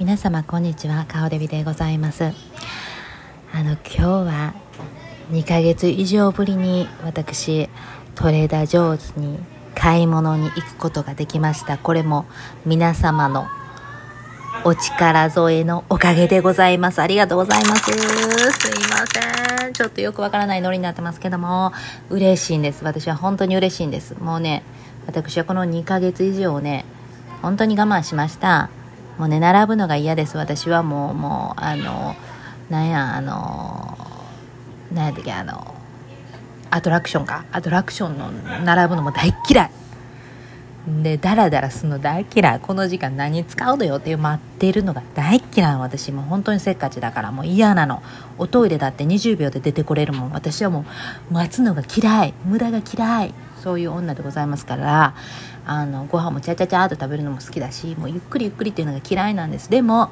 皆様こんにちは。顔デビでございます。あの今日は2ヶ月以上ぶりに私トレーダー上手に買い物に行くことができました。これも皆様のお力添えのおかげでございます。ありがとうございます。すいません。ちょっとよくわからないノリになってますけども。嬉しいんです。私は本当に嬉しいんです。もうね私はこの2ヶ月以上ね本当に我慢しました。もうね並ぶのが嫌です私はもうもうあのなんやあのなんやったっけあのアトラクションか。アトラクションの並ぶのも大嫌い。でダラダラするの大嫌い。この時間何使うのよって待ってるのが大嫌い。私もう本当にせっかちだからもう嫌なの。おトイレだって20秒で出てこれるもん。私はもう待つのが嫌い。無駄が嫌い。そういう女でございますからあのご飯もちゃちゃちゃっと食べるのも好きだしもうゆっくりゆっくりっていうのが嫌いなんです。でも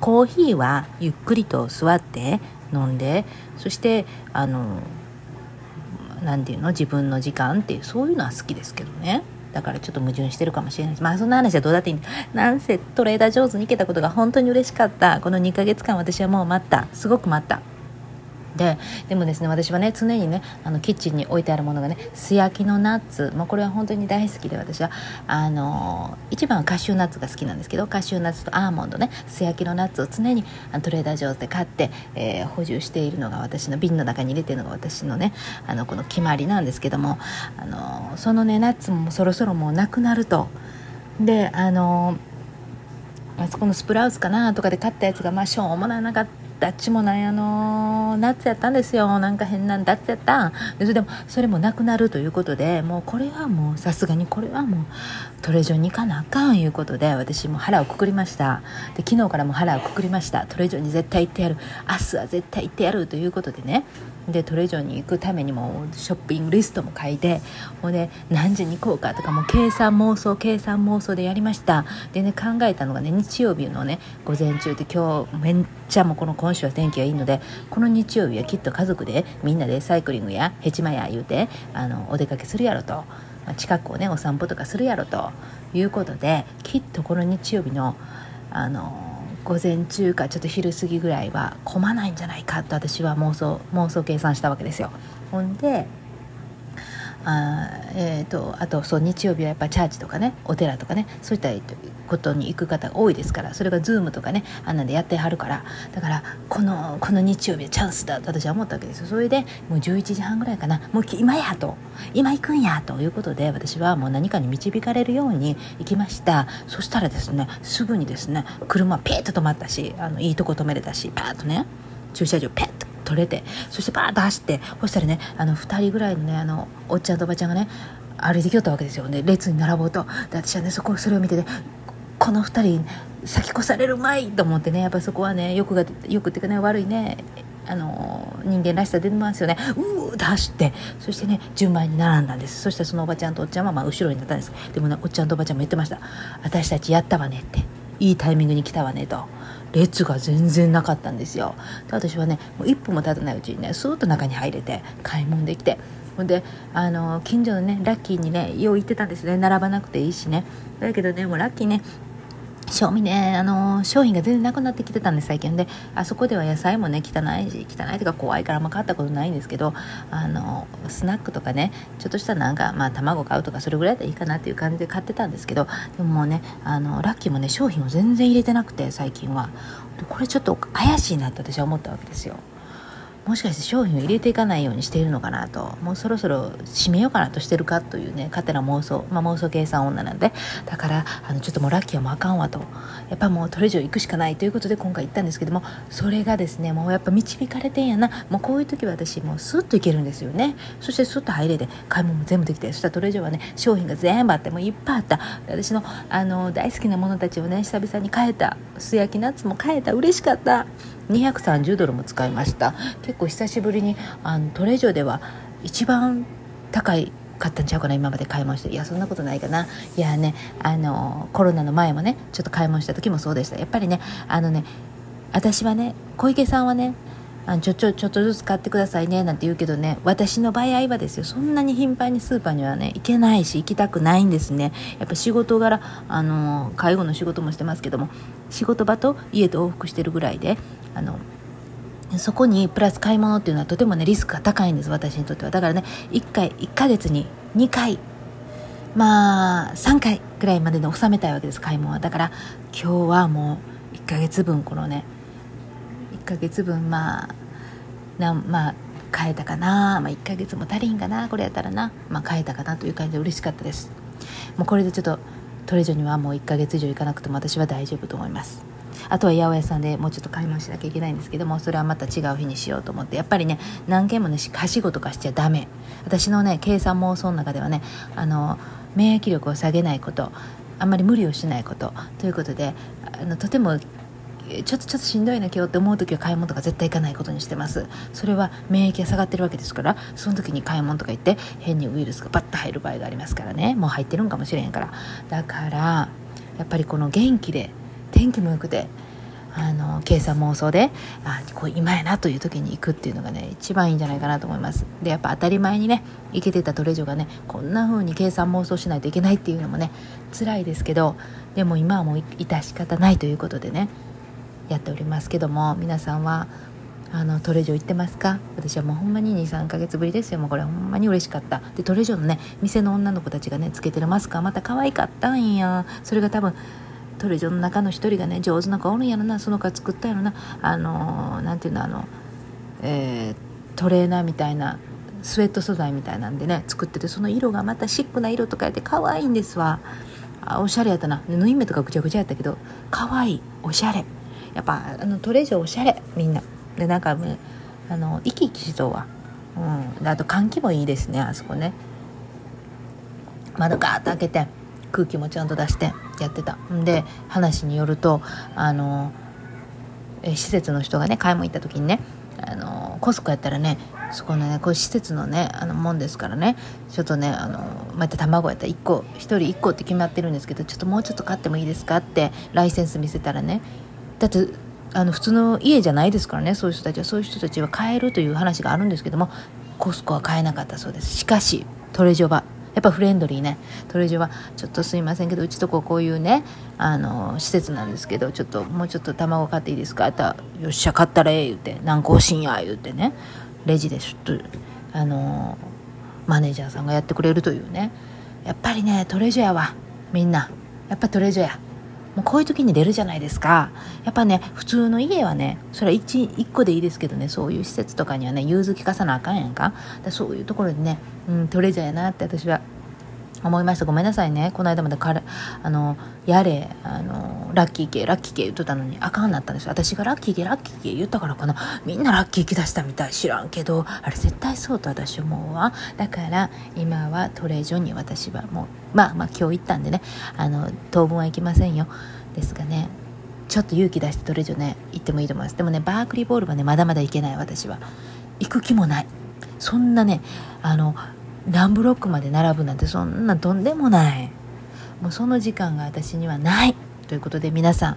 コーヒーはゆっくりと座って飲んでそしてあの何て言うの？自分の時間っていうそういうのは好きですけどね。だからちょっと矛盾してるかもしれない。しまあそんな話はどうだっていいなんせトレーダー上手に行けたことが本当に嬉しかった。この2ヶ月間私はもう待った。すごく待った。ででもですね私はね常にねあのキッチンに置いてあるものがね素焼きのナッツ。もうこれは本当に大好きで私はあの一番はカシューナッツが好きなんですけどカシューナッツとアーモンドね素焼きのナッツを常にトレーダー上で買って、えー、補充しているのが私の瓶の中に入れてるのが私のねあのこの決まりなんですけどもあのそのねナッツもそろそろもうなくなると。であのあそこのスプラウツかなとかで買ったやつがまあしょうもなかったダッチもなんやの夏やったんですよ。なんか変なんだってやったそれでもそれもなくなるということでもうこれはもうさすがにこれはもうトレジョに行かなあかんいうことで私も腹をくくりました。で昨日からも腹をくくりました。トレジョに絶対行ってやる。明日は絶対行ってやるということでね。でトレジョに行くためにもショッピングリストも書いてほんで何時に行こうかとかも計算妄想計算妄想でやりました。でね考えたのがね日曜日のね午前中で今日めっちゃもうこの今週は天気がいいのでこの日曜日はきっと家族でみんなでサイクリングやヘチマや言うてあのお出かけするやろと、まあ、近くをねお散歩とかするやろということできっとこの日曜日のあの午前中かちょっと昼過ぎぐらいは混まないんじゃないかと私は妄想妄想計算したわけですよ。ほんであ,、えーと、あとそう日曜日はやっぱチャーチとかねお寺とかねそういったことに行く方が多いですからそれが Zoom とかねあんなんでやってはるからだからこのこの日曜日はチャンスだと私は思ったわけですそれでもう11時半ぐらいかなもう今やと今行くんやということで私はもう何かに導かれるように行きました。そしたらですねすぐにですね車ピーッと止まったしあのいいとこ止めれたしパーッとね駐車場ペッと取れてそしてバーッと走ってそしたらねあの2人ぐらいのねあのおっちゃんとおばちゃんがね歩いてきよったわけですよ。ね列に並ぼうと。で私はねそこそれを見てねこの2人先越されるまい！と思ってねやっぱそこはね欲が欲っていうかね悪いねあの人間らしさ出てますよね。うーって走ってそしてね順番に並んだんです。そしてそのおばちゃんとおっちゃんはまあ後ろになったんです。でもねおっちゃんとおばちゃんも言ってました私たちやったわねっていいタイミングに来たわねと。列が全然なかったんですよ。で私はねもう一歩も経たないうちにねスーッと中に入れて買い物できて。ほんであの近所のねラッキーにねよう行ってたんですね。並ばなくていいしね。だけどねもうラッキーね賞味ね、あの商品が全然なくなってきてたんで最近であそこでは野菜もね汚いし汚いとか怖いからあんま買ったことないんですけどあのスナックとかねちょっとしたなんか、まあ、卵買うとかそれぐらいでいいかなっていう感じで買ってたんですけどでももうねあのラッキーもね商品を全然入れてなくて最近は。これちょっと怪しいなって私は思ったわけですよ。もしかして商品を入れていかないようにしているのかなと。もうそろそろ閉めようかなとしてるかというね勝手な妄想、まあ、妄想計算女なんで。だからあのちょっともうラッキーはもうあかんわと。やっぱもうトレジョ行くしかないということで今回行ったんですけどもそれがですねもうやっぱ導かれてんやな。もうこういう時は私もうスッと行けるんですよね。そしてスッと入れて買い物も全部できてそしたらトレジョはね商品が全部あってもういっぱいあった。私のあの大好きなものたちをね久々に買えた素焼きナッツも買えた。嬉しかった。230ドルも使いました。結構久しぶりにあのトレジョでは一番高い買ったんちゃうかな今まで買い物して。いやそんなことないかな。いやねあのコロナの前もねちょっと買い物した時もそうでした。やっぱりねあのね私はね小池さんはねあのちょちょちょっとずつ買ってくださいねなんて言うけどね私の場合はですよそんなに頻繁にスーパーにはね行けないし行きたくないんですね。やっぱ仕事柄あの介護の仕事もしてますけども仕事場と家と往復してるぐらいであのそこにプラス買い物っていうのはとてもねリスクが高いんです私にとっては。だからね1回1ヶ月に2回まあ3回ぐらいまでで収めたいわけです買い物は。だから今日はもう1ヶ月分このね1ヶ月分まあなまあ買えたかな、まあ、1ヶ月も足りんかなこれやったらな、まあ、買えたかなという感じで嬉しかったです。もうこれでちょっとトレジョにはもう1ヶ月以上行かなくても私は大丈夫と思います。あとは八百屋さんでもうちょっと買い物しなきゃいけないんですけどもそれはまた違う日にしようと思ってやっぱりね何件もねはしごとかしちゃダメ。私のね計算妄想の中ではねあの免疫力を下げないことあんまり無理をしないことということであのとてもちょっとちょっとしんどいな今日って思う時は買い物とか絶対行かないことにしてます。それは免疫が下がってるわけですからその時に買い物とか行って変にウイルスがバッと入る場合がありますからね。もう入ってるんかもしれへんから。だからやっぱりこの元気で天気も良くてあの計算妄想であこう今やなという時に行くっていうのがね一番いいんじゃないかなと思います。でやっぱ当たり前にね行けてたトレジョがねこんな風に計算妄想しないといけないっていうのもね辛いですけどでも今はもう致し方ないということでねやっておりますけども皆さんはあのトレジョ行ってますか？私はもうほんまに23ヶ月ぶりですよ。もうこれほんまに嬉しかった。でトレジョのね店の女の子たちがねつけてるマスクはまた可愛かったんや。それが多分トレジョの中の一人がね上手な子おるんやろなその子作ったやろなあの何ていうのあの、えー、トレーナーみたいなスウェット素材みたいなんでね作っててその色がまたシックな色とかやって可愛いんですわ。あおしゃれやったな。縫い目とかぐちゃぐちゃやったけど可愛いおしゃれ。やっぱあのトレジョおしゃれみんな。でなんかあの生き生きしそうは、うん、あと換気もいいですねあそこね。窓ガーッと開けて空気もちゃんと出して。やってた。んで話によるとあの施設の人がね買い物行った時にねあのコスコやったらねそこのねこう施設のねあのもんですからねちょっとねあのまた卵やったら1個1人1個って決まってるんですけどちょっともうちょっと買ってもいいですかってライセンス見せたらねだってあの普通の家じゃないですからねそういう人たちは。そういう人たちは買えるという話があるんですけどもコスコは買えなかったそうです。しかしトレジョバ。やっぱフレンドリーね。トレジョはちょっとすいませんけどうちとここういうねあの施設なんですけどちょっともうちょっと卵買っていいですか？あったよっしゃ買ったらええ言うて何個欲しいんや言うてね。レジでちょっとあのマネージャーさんがやってくれるというね。やっぱりねトレジョやわみんな。やっぱトレジョや。もうこういう時に出るじゃないですか。やっぱね普通の家はねそれは 1, 1個でいいですけどねそういう施設とかにはね融通きかさなあかんやんか。だそういうところでね、うん、トレジャーやなって私は思いました。ごめんなさいね。この間まで彼あのやれあのラッキー系ラッキー系言っとったのにあかんなったんです私がラッキー系ラッキー系言ったからかな。みんなラッキー気出したみたい知らんけどあれ絶対そうと私思うわ。だから今はトレジョに私はもうまあまあ今日行ったんでね。あの当分は行きませんよ。ですがね。ちょっと勇気出してトレジョね行ってもいいと思います。でもねバークリーボールはねまだまだ行けない私は。行く気もない。そんなねあの何ブロックまで並ぶなんてそんなとんでもない。もうその時間が私にはない。ということで皆さん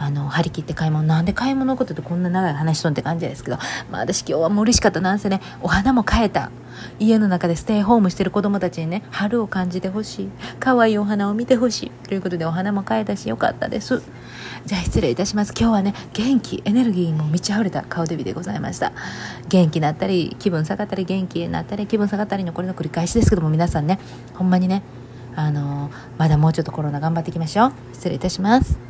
あの張り切って買い物なんで買い物のことってこんな長い話しとんって感じですけど、まあ、私今日はもう嬉しかったなんせね。お花も買えた。家の中でステイホームしてる子供たちにね春を感じてほしい。可愛いお花を見てほしい。ということでお花も買えたしよかったです。じゃあ失礼いたします。今日はね元気エネルギーも満ち溢れた顔デビューでございました。元気になったり気分下がったり元気になったり気分下がったりのこれの繰り返しですけども皆さんねほんまにねあの、まだもうちょっとコロナ頑張っていきましょう。失礼いたします。